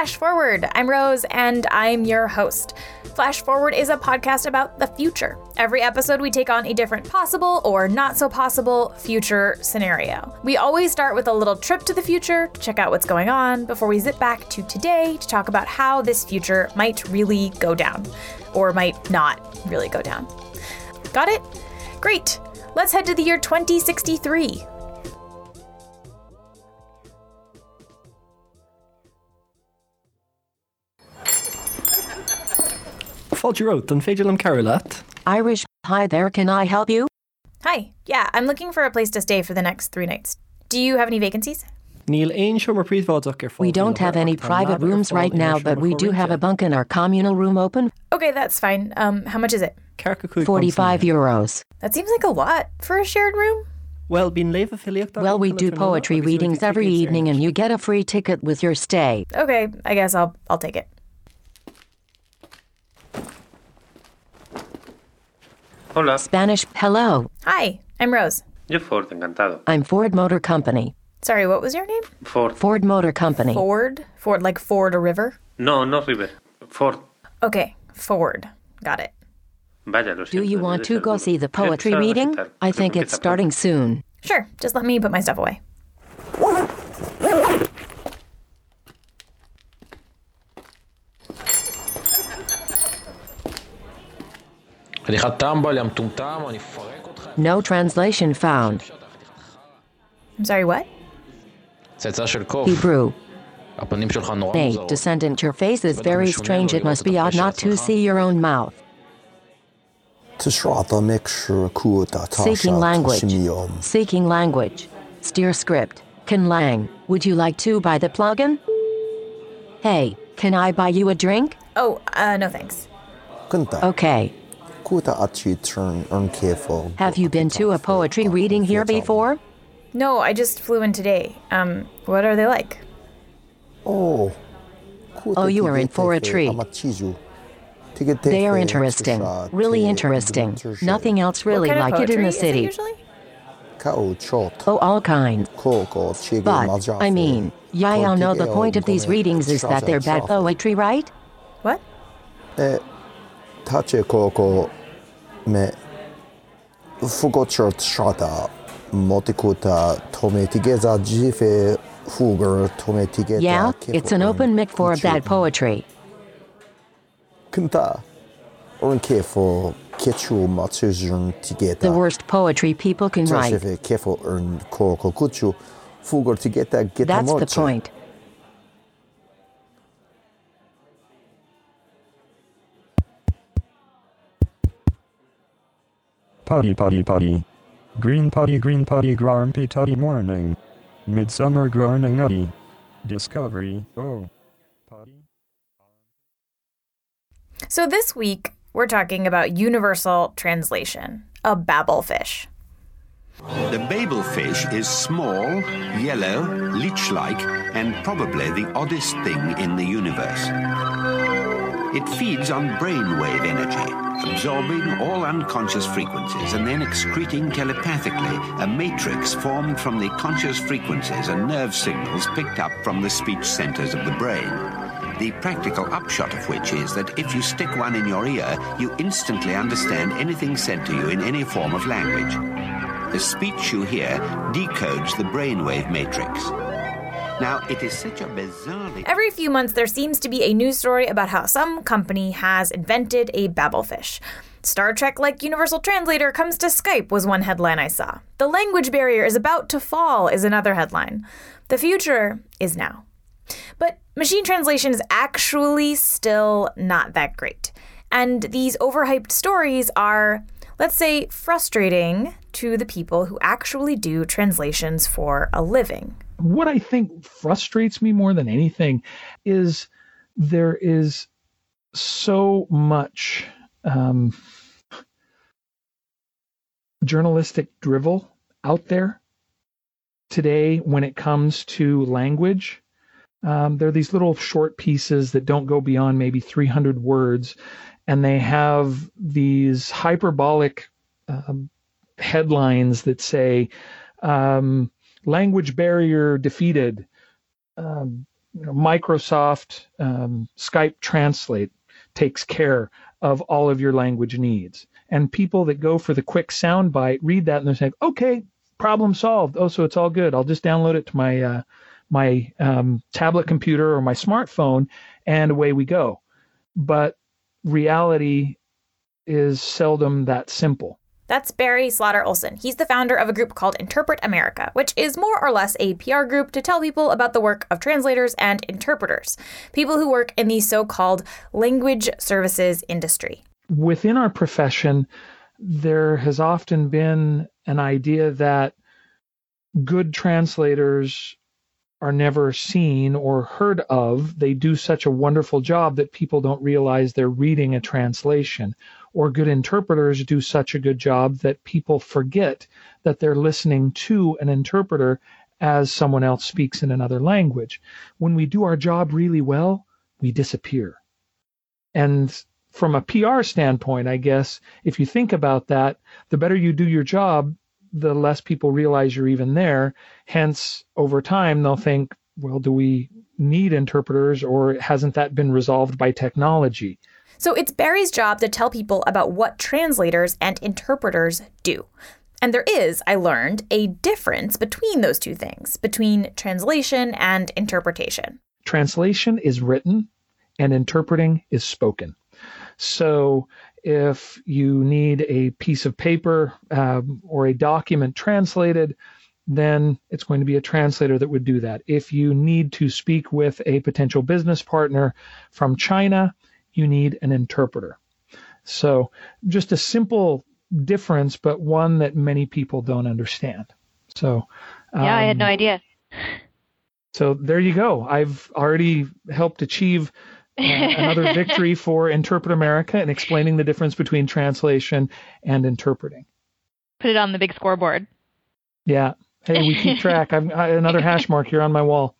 Flash Forward. I'm Rose, and I'm your host. Flash Forward is a podcast about the future. Every episode, we take on a different possible or not so possible future scenario. We always start with a little trip to the future to check out what's going on before we zip back to today to talk about how this future might really go down, or might not really go down. Got it? Great. Let's head to the year 2063. Fáilte rot an féidir am Carolat? Irish, hi there, can I help you? Hi. Yeah, I'm looking for a place to stay for the next three nights. Do you have any vacancies? Níl aon seo mar príomhváach ar We don't have any private rooms right now, but we do have a bunk in our communal room open. Okay, that's fine. Um, how much is it? 45 euros. That seems like a lot for a shared room. Well, bín léh affiliacht Well, we do poetry readings every evening and you get a free ticket with your stay. Okay, I guess I'll I'll take it. Hola, Spanish, hello. Hi, I'm Rose. yo Ford, encantado. I'm Ford Motor Company. Sorry, what was your name? Ford. Ford Motor Company. Ford? Ford like Ford a river? No, no River. Ford. Okay, Ford. Got it. Vaya, lo Do siento, you want to go see the poetry Empieza reading? I think it's starting soon. Sure, just let me put my stuff away. No translation found. I'm sorry, what? Hebrew. Nate, descendant, your face is very strange. It must be odd not to see your own mouth. Seeking language. Seeking language. Steer script. Can Lang, would you like to buy the plugin? Hey, can I buy you a drink? Oh, uh, no thanks. Okay. Have you been to a poetry reading here before? No, I just flew in today. Um, what are they like? Oh, Oh, you are in for a treat. They are interesting. Really interesting. Nothing else really what kind like it in the city. usually? Oh, all kinds. But, I mean, yeah, I know the point of these readings is that they're bad poetry, right? What? Fugo church shota motikuta tometigeza jife fuger tometigeta. Yeah, it's an open mic for bad poetry. Kunta ornkefo kichu matsuzun tigeta. The worst poetry people can write. That's the point. Potty potty potty. Green potty green potty grumpy toddy morning. Midsummer groaning nutty. Discovery. Oh. Potty. So this week, we're talking about universal translation, a babelfish. The babelfish is small, yellow, leech-like, and probably the oddest thing in the universe. It feeds on brainwave energy, absorbing all unconscious frequencies and then excreting telepathically a matrix formed from the conscious frequencies and nerve signals picked up from the speech centers of the brain. The practical upshot of which is that if you stick one in your ear, you instantly understand anything said to you in any form of language. The speech you hear decodes the brainwave matrix. Now, it is such a bizarrely. Every few months, there seems to be a news story about how some company has invented a babelfish. Star Trek like Universal Translator comes to Skype was one headline I saw. The language barrier is about to fall is another headline. The future is now. But machine translation is actually still not that great. And these overhyped stories are, let's say, frustrating to the people who actually do translations for a living. What I think frustrates me more than anything is there is so much um, journalistic drivel out there today when it comes to language. Um, there are these little short pieces that don't go beyond maybe 300 words, and they have these hyperbolic um, headlines that say, um, language barrier defeated, um, you know, Microsoft um, Skype Translate takes care of all of your language needs. And people that go for the quick soundbite read that and they're saying, okay, problem solved. Oh, so it's all good. I'll just download it to my uh, my um, tablet computer or my smartphone, and away we go. But reality is seldom that simple. That's Barry Slaughter Olson. He's the founder of a group called Interpret America, which is more or less a PR group to tell people about the work of translators and interpreters, people who work in the so called language services industry. Within our profession, there has often been an idea that good translators are never seen or heard of. They do such a wonderful job that people don't realize they're reading a translation. Or good interpreters do such a good job that people forget that they're listening to an interpreter as someone else speaks in another language. When we do our job really well, we disappear. And from a PR standpoint, I guess, if you think about that, the better you do your job, the less people realize you're even there. Hence, over time, they'll think, well, do we need interpreters or hasn't that been resolved by technology? So it's Barry's job to tell people about what translators and interpreters do. And there is, I learned, a difference between those two things, between translation and interpretation. Translation is written and interpreting is spoken. So if you need a piece of paper um, or a document translated, then it's going to be a translator that would do that. If you need to speak with a potential business partner from China, you need an interpreter. So, just a simple difference, but one that many people don't understand. So, um, yeah, I had no um, idea. So, there you go. I've already helped achieve uh, another victory for Interpret America and explaining the difference between translation and interpreting. Put it on the big scoreboard. Yeah. Hey, we keep track. I've got another hash mark here on my wall.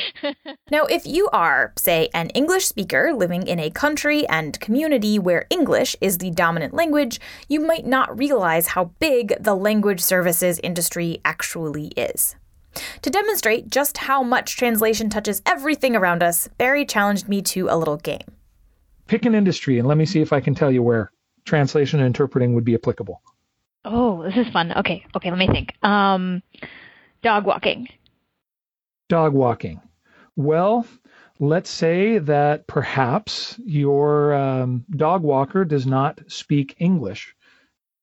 now, if you are, say, an English speaker living in a country and community where English is the dominant language, you might not realize how big the language services industry actually is. To demonstrate just how much translation touches everything around us, Barry challenged me to a little game. Pick an industry and let me see if I can tell you where translation and interpreting would be applicable. Oh, this is fun. Okay, okay, let me think. Um, dog walking. Dog walking. Well, let's say that perhaps your um, dog walker does not speak English.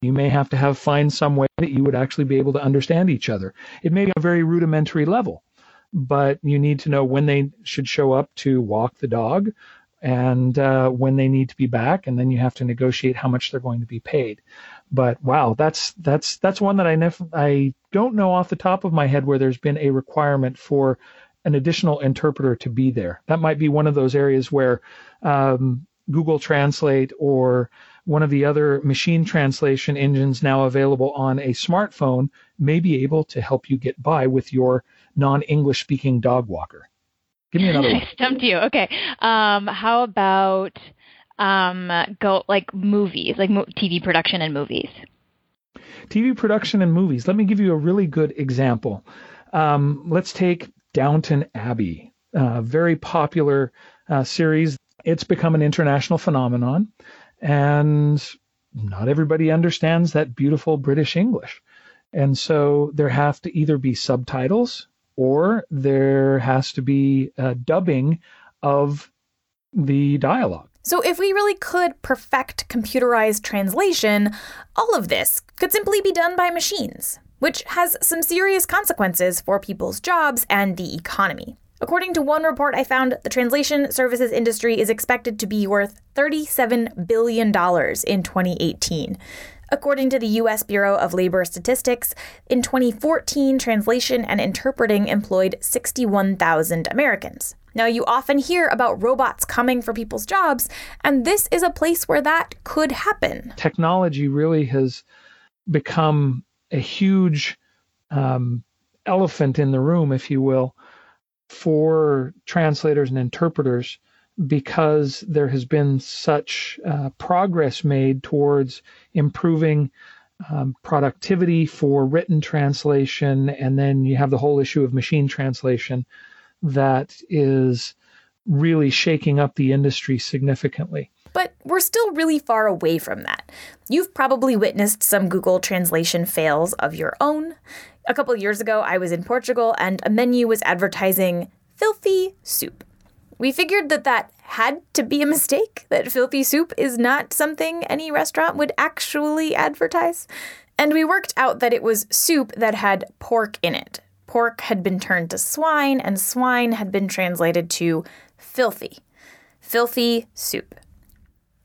You may have to have find some way that you would actually be able to understand each other. It may be a very rudimentary level, but you need to know when they should show up to walk the dog and uh, when they need to be back, and then you have to negotiate how much they're going to be paid. But wow, that's that's that's one that I nef- I don't know off the top of my head where there's been a requirement for an additional interpreter to be there. That might be one of those areas where um, Google Translate or one of the other machine translation engines now available on a smartphone may be able to help you get by with your non-English speaking dog walker. Give me another one. I stumped you. Okay. Um, how about um, go like movies, like mo- TV production and movies? TV production and movies. Let me give you a really good example. Um, let's take Downton Abbey, a very popular uh, series. It's become an international phenomenon and not everybody understands that beautiful British English. And so there have to either be subtitles or there has to be a dubbing of the dialogue. So, if we really could perfect computerized translation, all of this could simply be done by machines, which has some serious consequences for people's jobs and the economy. According to one report I found, the translation services industry is expected to be worth $37 billion in 2018. According to the U.S. Bureau of Labor Statistics, in 2014, translation and interpreting employed 61,000 Americans. Now, you often hear about robots coming for people's jobs, and this is a place where that could happen. Technology really has become a huge um, elephant in the room, if you will, for translators and interpreters because there has been such uh, progress made towards improving um, productivity for written translation, and then you have the whole issue of machine translation that is really shaking up the industry significantly. But we're still really far away from that. You've probably witnessed some Google translation fails of your own. A couple years ago, I was in Portugal and a menu was advertising filthy soup. We figured that that had to be a mistake, that filthy soup is not something any restaurant would actually advertise. And we worked out that it was soup that had pork in it. Pork had been turned to swine, and swine had been translated to filthy. Filthy soup.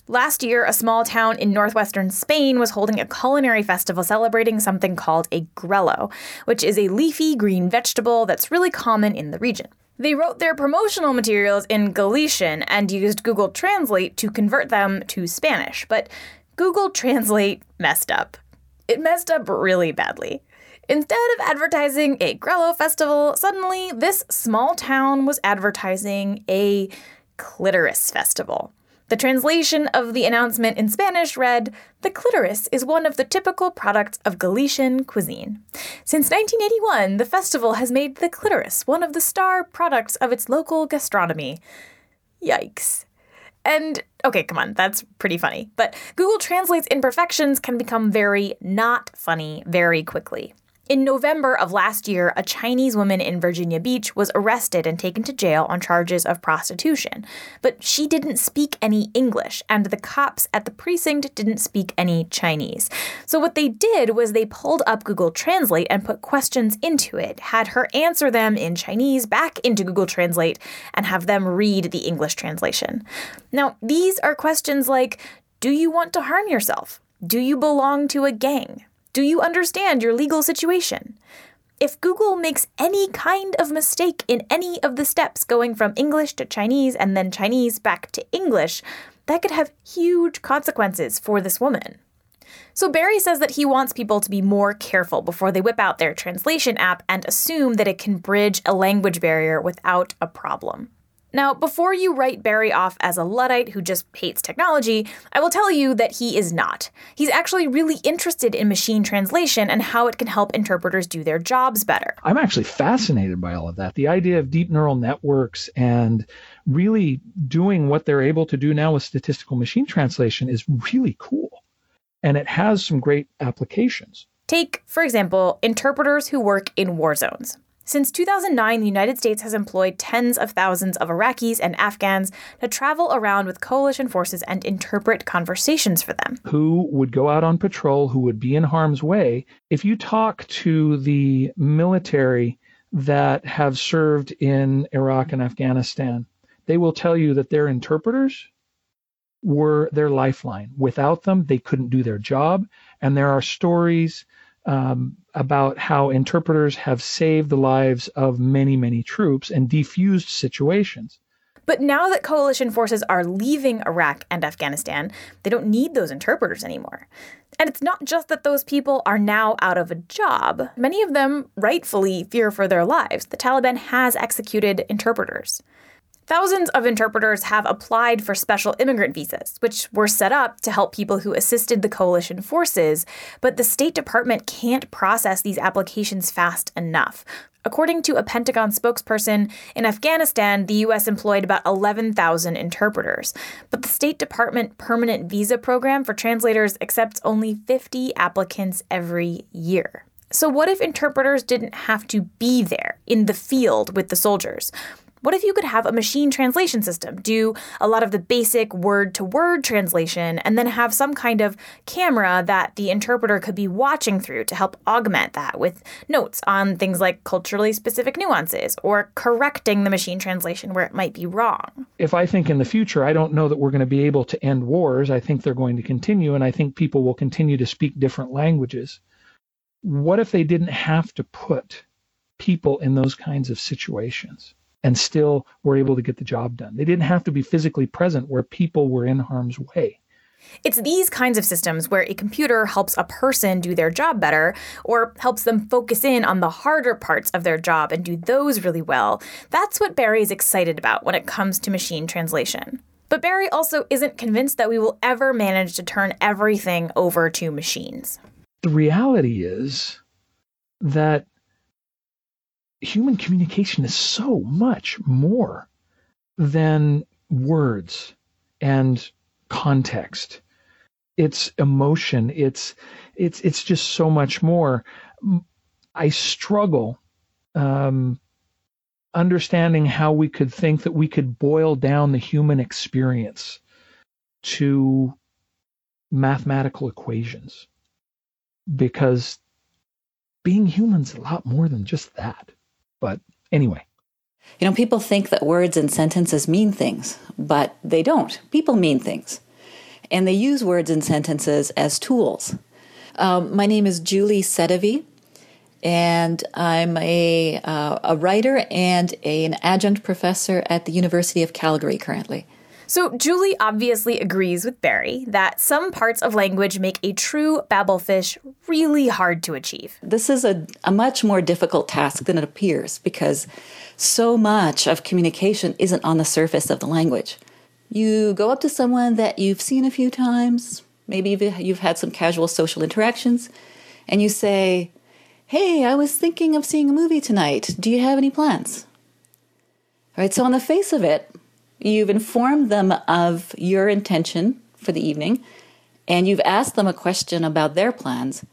Last year, a small town in northwestern Spain was holding a culinary festival celebrating something called a grelo, which is a leafy green vegetable that's really common in the region. They wrote their promotional materials in Galician and used Google Translate to convert them to Spanish, but Google Translate messed up. It messed up really badly. Instead of advertising a Grelo festival, suddenly this small town was advertising a clitoris festival. The translation of the announcement in Spanish read The clitoris is one of the typical products of Galician cuisine. Since 1981, the festival has made the clitoris one of the star products of its local gastronomy. Yikes. And okay, come on, that's pretty funny. But Google Translate's imperfections can become very not funny very quickly. In November of last year, a Chinese woman in Virginia Beach was arrested and taken to jail on charges of prostitution. But she didn't speak any English, and the cops at the precinct didn't speak any Chinese. So what they did was they pulled up Google Translate and put questions into it, had her answer them in Chinese back into Google Translate, and have them read the English translation. Now, these are questions like Do you want to harm yourself? Do you belong to a gang? Do you understand your legal situation? If Google makes any kind of mistake in any of the steps going from English to Chinese and then Chinese back to English, that could have huge consequences for this woman. So Barry says that he wants people to be more careful before they whip out their translation app and assume that it can bridge a language barrier without a problem. Now, before you write Barry off as a Luddite who just hates technology, I will tell you that he is not. He's actually really interested in machine translation and how it can help interpreters do their jobs better. I'm actually fascinated by all of that. The idea of deep neural networks and really doing what they're able to do now with statistical machine translation is really cool. And it has some great applications. Take, for example, interpreters who work in war zones. Since 2009, the United States has employed tens of thousands of Iraqis and Afghans to travel around with coalition forces and interpret conversations for them. Who would go out on patrol, who would be in harm's way. If you talk to the military that have served in Iraq and Afghanistan, they will tell you that their interpreters were their lifeline. Without them, they couldn't do their job. And there are stories um, about how interpreters have saved the lives of many, many troops and defused situations. But now that coalition forces are leaving Iraq and Afghanistan, they don't need those interpreters anymore. And it's not just that those people are now out of a job. Many of them rightfully fear for their lives. The Taliban has executed interpreters. Thousands of interpreters have applied for special immigrant visas, which were set up to help people who assisted the coalition forces, but the State Department can't process these applications fast enough. According to a Pentagon spokesperson, in Afghanistan, the U.S. employed about 11,000 interpreters. But the State Department permanent visa program for translators accepts only 50 applicants every year. So, what if interpreters didn't have to be there in the field with the soldiers? What if you could have a machine translation system do a lot of the basic word to word translation and then have some kind of camera that the interpreter could be watching through to help augment that with notes on things like culturally specific nuances or correcting the machine translation where it might be wrong? If I think in the future, I don't know that we're going to be able to end wars. I think they're going to continue, and I think people will continue to speak different languages. What if they didn't have to put people in those kinds of situations? And still were able to get the job done. They didn't have to be physically present where people were in harm's way. It's these kinds of systems where a computer helps a person do their job better or helps them focus in on the harder parts of their job and do those really well. That's what Barry is excited about when it comes to machine translation. But Barry also isn't convinced that we will ever manage to turn everything over to machines. The reality is that human communication is so much more than words and context. It's emotion. It's it's it's just so much more. I struggle um, understanding how we could think that we could boil down the human experience to mathematical equations because being human's a lot more than just that. But anyway. You know, people think that words and sentences mean things, but they don't. People mean things. And they use words and sentences as tools. Um, my name is Julie Sedivy and I'm a, uh, a writer and a, an adjunct professor at the University of Calgary currently. So, Julie obviously agrees with Barry that some parts of language make a true babelfish really hard to achieve. This is a, a much more difficult task than it appears because so much of communication isn't on the surface of the language. You go up to someone that you've seen a few times, maybe you've had some casual social interactions, and you say, Hey, I was thinking of seeing a movie tonight. Do you have any plans? All right, so on the face of it, you've informed them of your intention for the evening, and you've asked them a question about their plans,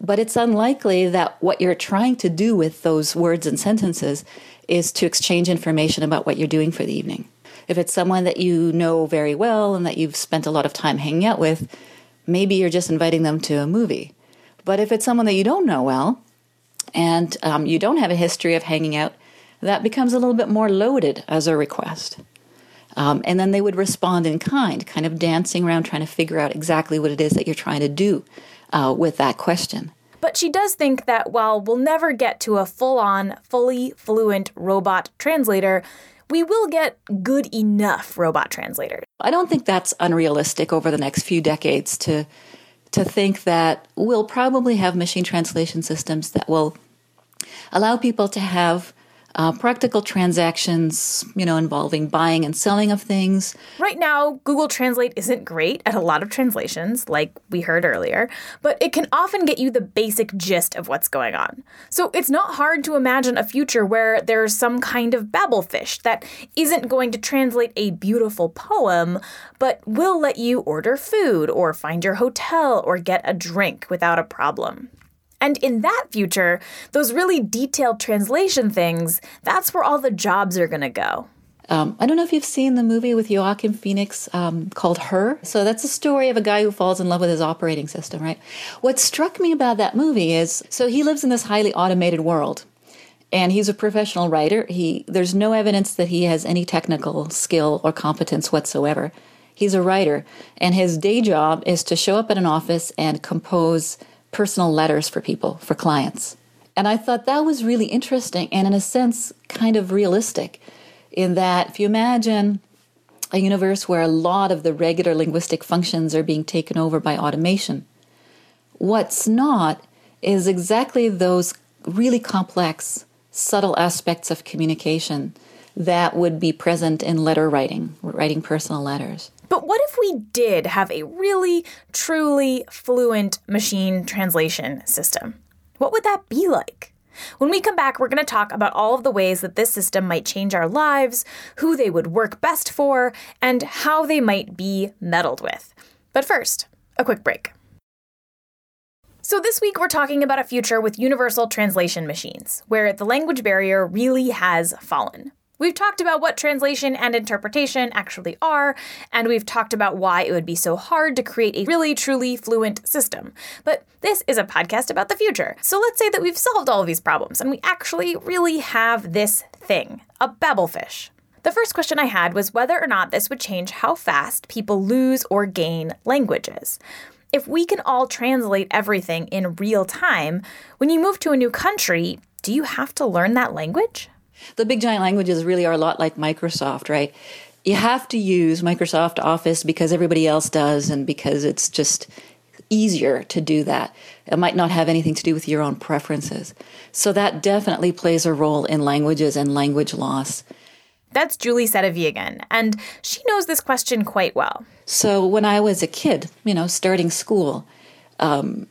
but it's unlikely that what you're trying to do with those words and sentences is to exchange information about what you're doing for the evening. If it's someone that you know very well and that you've spent a lot of time hanging out with, maybe you're just inviting them to a movie. But if it's someone that you don't know well, and um, you don't have a history of hanging out, that becomes a little bit more loaded as a request. Um, and then they would respond in kind, kind of dancing around trying to figure out exactly what it is that you're trying to do uh, with that question. But she does think that while we'll never get to a full on, fully fluent robot translator, we will get good enough robot translators. I don't think that's unrealistic over the next few decades to to think that we'll probably have machine translation systems that will allow people to have uh, practical transactions, you know, involving buying and selling of things. Right now, Google Translate isn't great at a lot of translations, like we heard earlier, but it can often get you the basic gist of what's going on. So it's not hard to imagine a future where there's some kind of babelfish that isn't going to translate a beautiful poem, but will let you order food or find your hotel or get a drink without a problem. And in that future, those really detailed translation things, that's where all the jobs are going to go. Um, I don't know if you've seen the movie with Joaquin Phoenix um, called Her. So that's a story of a guy who falls in love with his operating system, right? What struck me about that movie is so he lives in this highly automated world. And he's a professional writer. He there's no evidence that he has any technical skill or competence whatsoever. He's a writer, and his day job is to show up at an office and compose personal letters for people, for clients. And I thought that was really interesting and, in a sense, kind of realistic in that if you imagine a universe where a lot of the regular linguistic functions are being taken over by automation, what's not is exactly those really complex, subtle aspects of communication that would be present in letter writing, writing personal letters. But what if we did have a really, truly fluent machine translation system? What would that be like? When we come back, we're going to talk about all of the ways that this system might change our lives, who they would work best for, and how they might be meddled with. But first, a quick break. So, this week we're talking about a future with universal translation machines, where the language barrier really has fallen. We've talked about what translation and interpretation actually are, and we've talked about why it would be so hard to create a really truly fluent system. But this is a podcast about the future. So let's say that we've solved all of these problems and we actually really have this thing a babelfish. The first question I had was whether or not this would change how fast people lose or gain languages. If we can all translate everything in real time, when you move to a new country, do you have to learn that language? The big giant languages really are a lot like Microsoft, right? You have to use Microsoft Office because everybody else does and because it's just easier to do that. It might not have anything to do with your own preferences. So that definitely plays a role in languages and language loss. That's Julie Sedivy again, and she knows this question quite well. So when I was a kid, you know, starting school, um,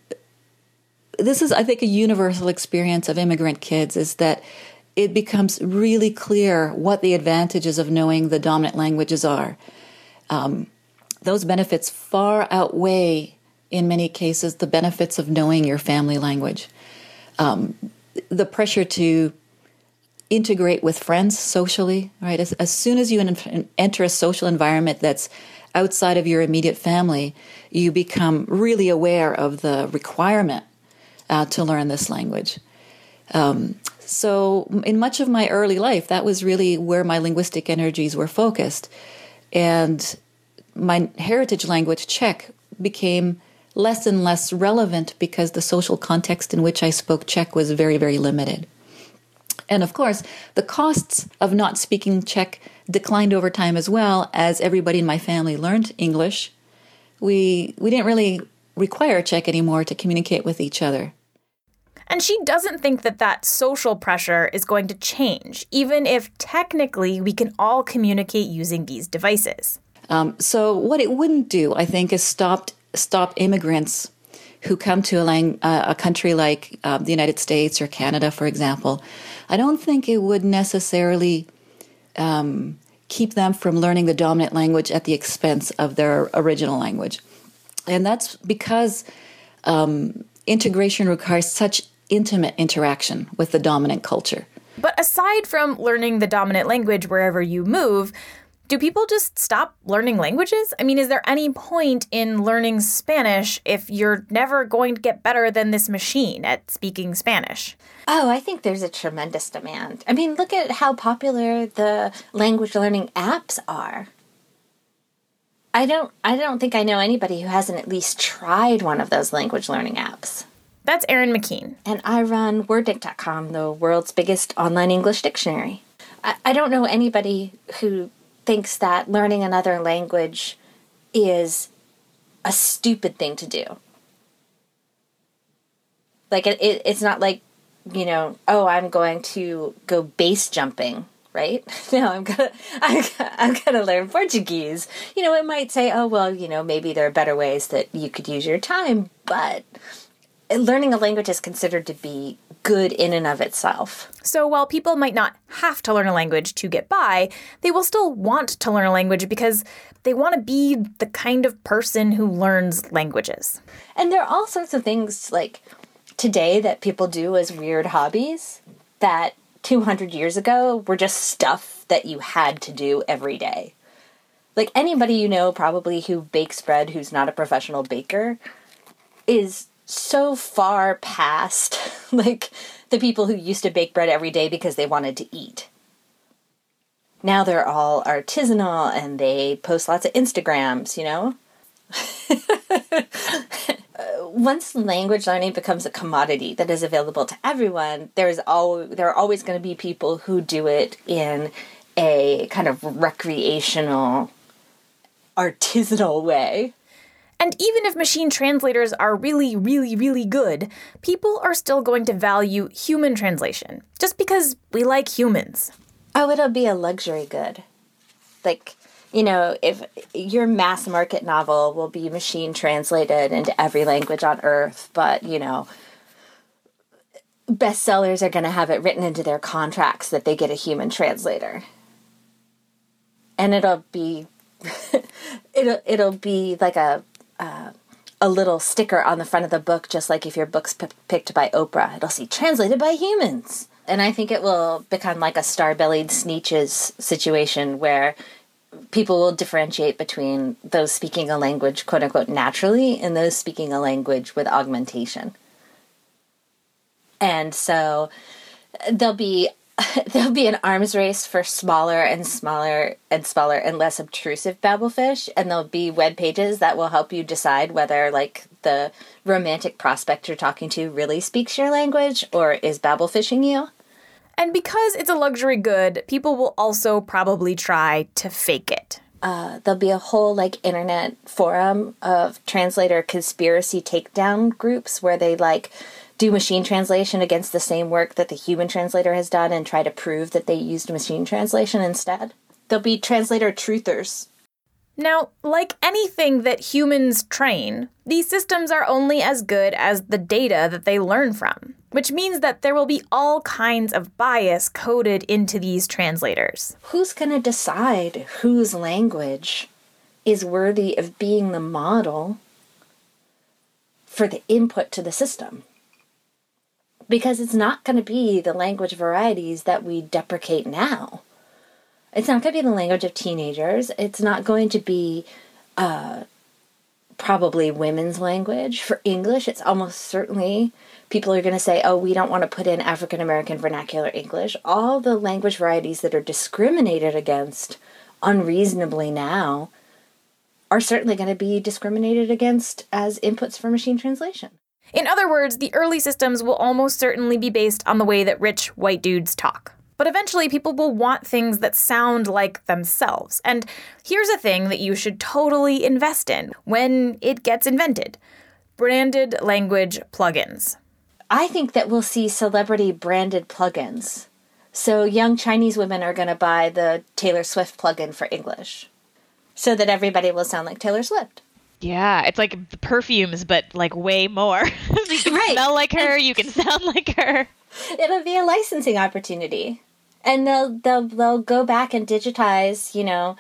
this is, I think, a universal experience of immigrant kids is that it becomes really clear what the advantages of knowing the dominant languages are. Um, those benefits far outweigh, in many cases, the benefits of knowing your family language. Um, the pressure to integrate with friends socially, right? As, as soon as you enter a social environment that's outside of your immediate family, you become really aware of the requirement uh, to learn this language. Um, so, in much of my early life, that was really where my linguistic energies were focused. And my heritage language, Czech, became less and less relevant because the social context in which I spoke Czech was very, very limited. And of course, the costs of not speaking Czech declined over time as well as everybody in my family learned English. We, we didn't really require Czech anymore to communicate with each other. And she doesn't think that that social pressure is going to change, even if technically we can all communicate using these devices. Um, so, what it wouldn't do, I think, is stop stop immigrants who come to a, lang- uh, a country like uh, the United States or Canada, for example. I don't think it would necessarily um, keep them from learning the dominant language at the expense of their original language. And that's because um, integration requires such intimate interaction with the dominant culture. But aside from learning the dominant language wherever you move, do people just stop learning languages? I mean, is there any point in learning Spanish if you're never going to get better than this machine at speaking Spanish? Oh, I think there's a tremendous demand. I mean, look at how popular the language learning apps are. I don't I don't think I know anybody who hasn't at least tried one of those language learning apps. That's Erin McKean. And I run Wordnik.com, the world's biggest online English dictionary. I, I don't know anybody who thinks that learning another language is a stupid thing to do. Like, it, it, it's not like, you know, oh, I'm going to go base jumping right? No, I'm gonna, I'm, I'm gonna learn Portuguese. You know, it might say, oh, well, you know, maybe there are better ways that you could use your time, but learning a language is considered to be good in and of itself. So while people might not have to learn a language to get by, they will still want to learn a language because they want to be the kind of person who learns languages. And there are all sorts of things like today that people do as weird hobbies that 200 years ago were just stuff that you had to do every day. Like anybody you know probably who bakes bread who's not a professional baker is so far past like the people who used to bake bread every day because they wanted to eat. Now they're all artisanal and they post lots of Instagrams, you know? Once language learning becomes a commodity that is available to everyone, there's all there are always going to be people who do it in a kind of recreational artisanal way. And even if machine translators are really, really, really good, people are still going to value human translation just because we like humans. Oh, it'll be a luxury good. Like, you know, if your mass market novel will be machine translated into every language on earth, but, you know, bestsellers are going to have it written into their contracts that they get a human translator. And it'll be it'll it'll be like a uh, a little sticker on the front of the book, just like if your book's p- picked by Oprah. It'll see translated by humans. And I think it will become like a star bellied Sneetches situation where people will differentiate between those speaking a language, quote unquote, naturally and those speaking a language with augmentation. And so there'll be there'll be an arms race for smaller and smaller and smaller and less obtrusive babelfish and there'll be web pages that will help you decide whether like the romantic prospect you're talking to really speaks your language or is babelfishing you. And because it's a luxury good people will also probably try to fake it. Uh, there'll be a whole like internet forum of translator conspiracy takedown groups where they like do machine translation against the same work that the human translator has done and try to prove that they used machine translation instead. They'll be translator truthers. Now, like anything that humans train, these systems are only as good as the data that they learn from. which means that there will be all kinds of bias coded into these translators. Who's going to decide whose language is worthy of being the model for the input to the system? Because it's not going to be the language varieties that we deprecate now. It's not going to be the language of teenagers. It's not going to be uh, probably women's language. For English, it's almost certainly people are going to say, oh, we don't want to put in African American vernacular English. All the language varieties that are discriminated against unreasonably now are certainly going to be discriminated against as inputs for machine translation. In other words, the early systems will almost certainly be based on the way that rich white dudes talk. But eventually, people will want things that sound like themselves. And here's a thing that you should totally invest in when it gets invented branded language plugins. I think that we'll see celebrity branded plugins. So young Chinese women are going to buy the Taylor Swift plugin for English so that everybody will sound like Taylor Swift. Yeah, it's like the perfumes, but like way more. you can Right. smell like her, you can sound like her. It'll be a licensing opportunity. And they'll they'll they'll go back and digitize, you know,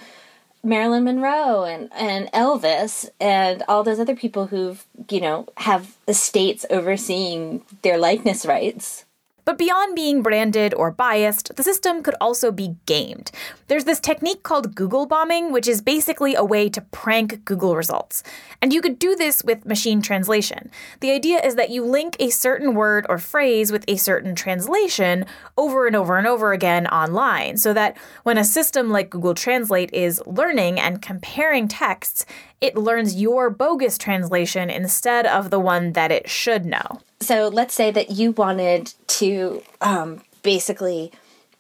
Marilyn Monroe and, and Elvis and all those other people who've, you know, have estates overseeing their likeness rights. But beyond being branded or biased, the system could also be gamed. There's this technique called Google bombing, which is basically a way to prank Google results. And you could do this with machine translation. The idea is that you link a certain word or phrase with a certain translation over and over and over again online, so that when a system like Google Translate is learning and comparing texts, it learns your bogus translation instead of the one that it should know. So let's say that you wanted to um, basically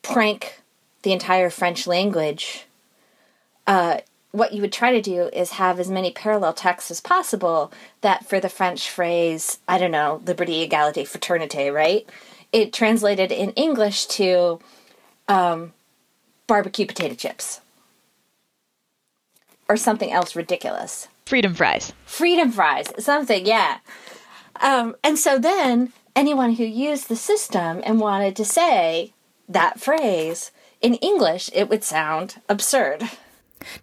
prank the entire French language. Uh, what you would try to do is have as many parallel texts as possible that for the French phrase, I don't know, liberty, egalite, fraternité, right? It translated in English to um, barbecue potato chips or something else ridiculous. Freedom fries. Freedom fries, something, yeah. Um, and so then anyone who used the system and wanted to say that phrase in English, it would sound absurd.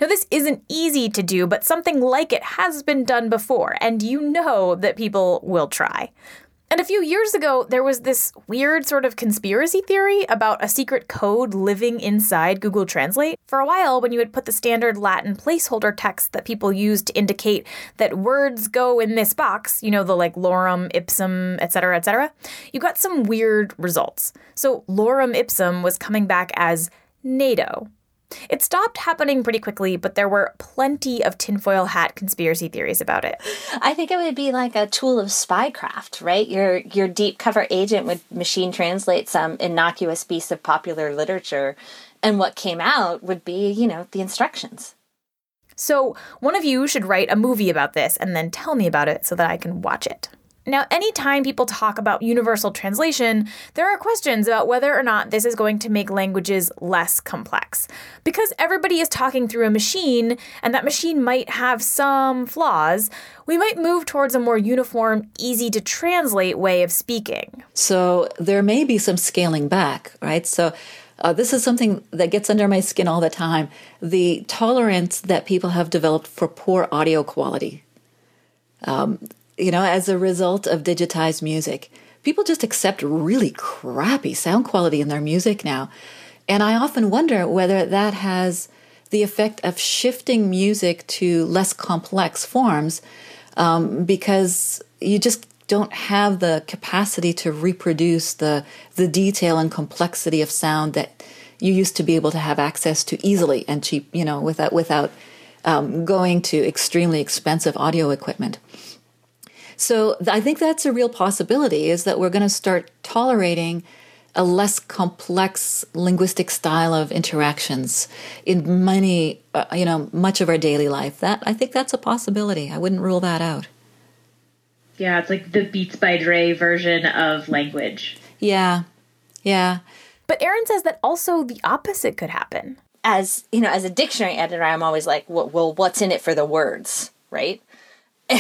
Now, this isn't easy to do, but something like it has been done before, and you know that people will try. And a few years ago, there was this weird sort of conspiracy theory about a secret code living inside Google Translate. For a while, when you would put the standard Latin placeholder text that people use to indicate that words go in this box, you know, the like lorem ipsum, etc., etc., you got some weird results. So lorem ipsum was coming back as NATO. It stopped happening pretty quickly, but there were plenty of tinfoil hat conspiracy theories about it. I think it would be like a tool of spycraft, right? Your your deep cover agent would machine translate some innocuous piece of popular literature, and what came out would be, you know, the instructions. So, one of you should write a movie about this and then tell me about it so that I can watch it. Now, anytime people talk about universal translation, there are questions about whether or not this is going to make languages less complex. Because everybody is talking through a machine, and that machine might have some flaws, we might move towards a more uniform, easy to translate way of speaking. So there may be some scaling back, right? So uh, this is something that gets under my skin all the time the tolerance that people have developed for poor audio quality. Um, you know, as a result of digitized music. People just accept really crappy sound quality in their music now. And I often wonder whether that has the effect of shifting music to less complex forms um, because you just don't have the capacity to reproduce the the detail and complexity of sound that you used to be able to have access to easily and cheap, you know, without without um, going to extremely expensive audio equipment. So I think that's a real possibility is that we're going to start tolerating a less complex linguistic style of interactions in many, uh, you know, much of our daily life. That I think that's a possibility. I wouldn't rule that out. Yeah, it's like the Beats by Dre version of language. Yeah, yeah. But Erin says that also the opposite could happen. As you know, as a dictionary editor, I'm always like, well, well what's in it for the words, right?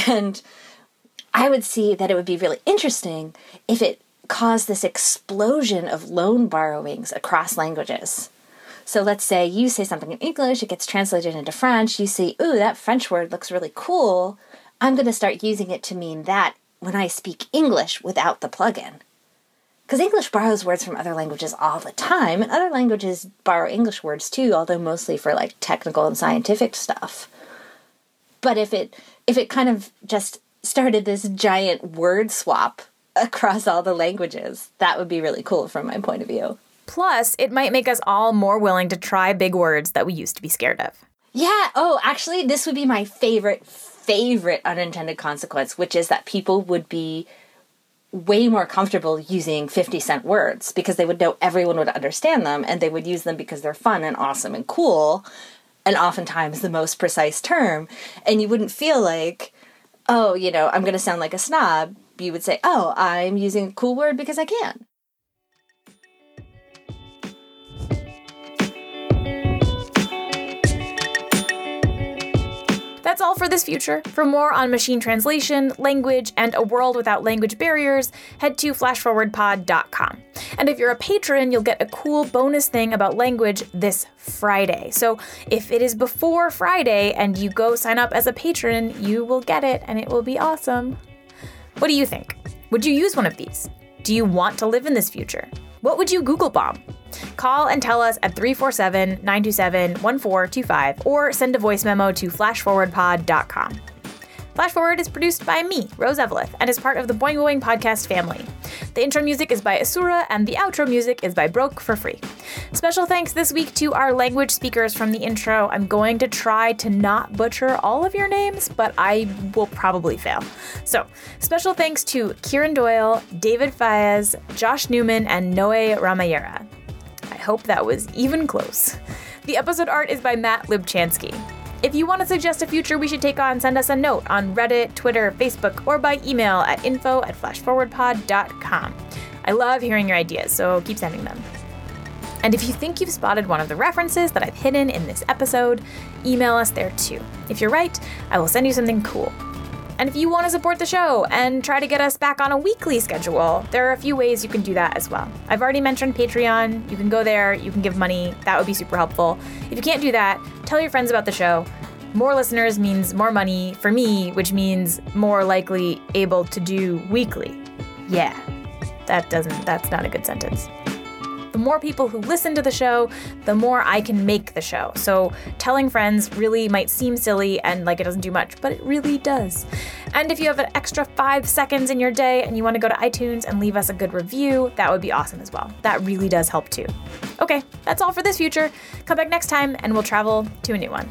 And I would see that it would be really interesting if it caused this explosion of loan borrowings across languages. So let's say you say something in English, it gets translated into French, you see, ooh, that French word looks really cool. I'm going to start using it to mean that when I speak English without the plugin. Because English borrows words from other languages all the time, and other languages borrow English words too, although mostly for like technical and scientific stuff. But if it if it kind of just started this giant word swap across all the languages, that would be really cool from my point of view. Plus, it might make us all more willing to try big words that we used to be scared of. Yeah, oh, actually, this would be my favorite, favorite unintended consequence, which is that people would be way more comfortable using 50 cent words because they would know everyone would understand them and they would use them because they're fun and awesome and cool and oftentimes the most precise term. And you wouldn't feel like, oh, you know, I'm going to sound like a snob. You would say, oh, I'm using a cool word because I can. That's all for this future. For more on machine translation, language, and a world without language barriers, head to flashforwardpod.com. And if you're a patron, you'll get a cool bonus thing about language this Friday. So if it is before Friday and you go sign up as a patron, you will get it and it will be awesome. What do you think? Would you use one of these? Do you want to live in this future? What would you Google bomb? Call and tell us at 347 927 1425 or send a voice memo to flashforwardpod.com. Flash Forward is produced by me, Rose Eveleth, and is part of the Boing Boing podcast family. The intro music is by Asura, and the outro music is by Broke for Free. Special thanks this week to our language speakers from the intro. I'm going to try to not butcher all of your names, but I will probably fail. So, special thanks to Kieran Doyle, David Fayez, Josh Newman, and Noe Ramayera. Hope that was even close. The episode art is by Matt Lubchansky. If you want to suggest a future we should take on, send us a note on Reddit, Twitter, Facebook, or by email at info at flashforwardpod.com. I love hearing your ideas, so keep sending them. And if you think you've spotted one of the references that I've hidden in this episode, email us there too. If you're right, I will send you something cool. And if you want to support the show and try to get us back on a weekly schedule, there are a few ways you can do that as well. I've already mentioned Patreon. You can go there, you can give money. That would be super helpful. If you can't do that, tell your friends about the show. More listeners means more money for me, which means more likely able to do weekly. Yeah. That doesn't that's not a good sentence the more people who listen to the show, the more I can make the show. So telling friends really might seem silly and like it doesn't do much, but it really does. And if you have an extra five seconds in your day and you want to go to iTunes and leave us a good review, that would be awesome as well. That really does help too. Okay, that's all for this future. Come back next time and we'll travel to a new one.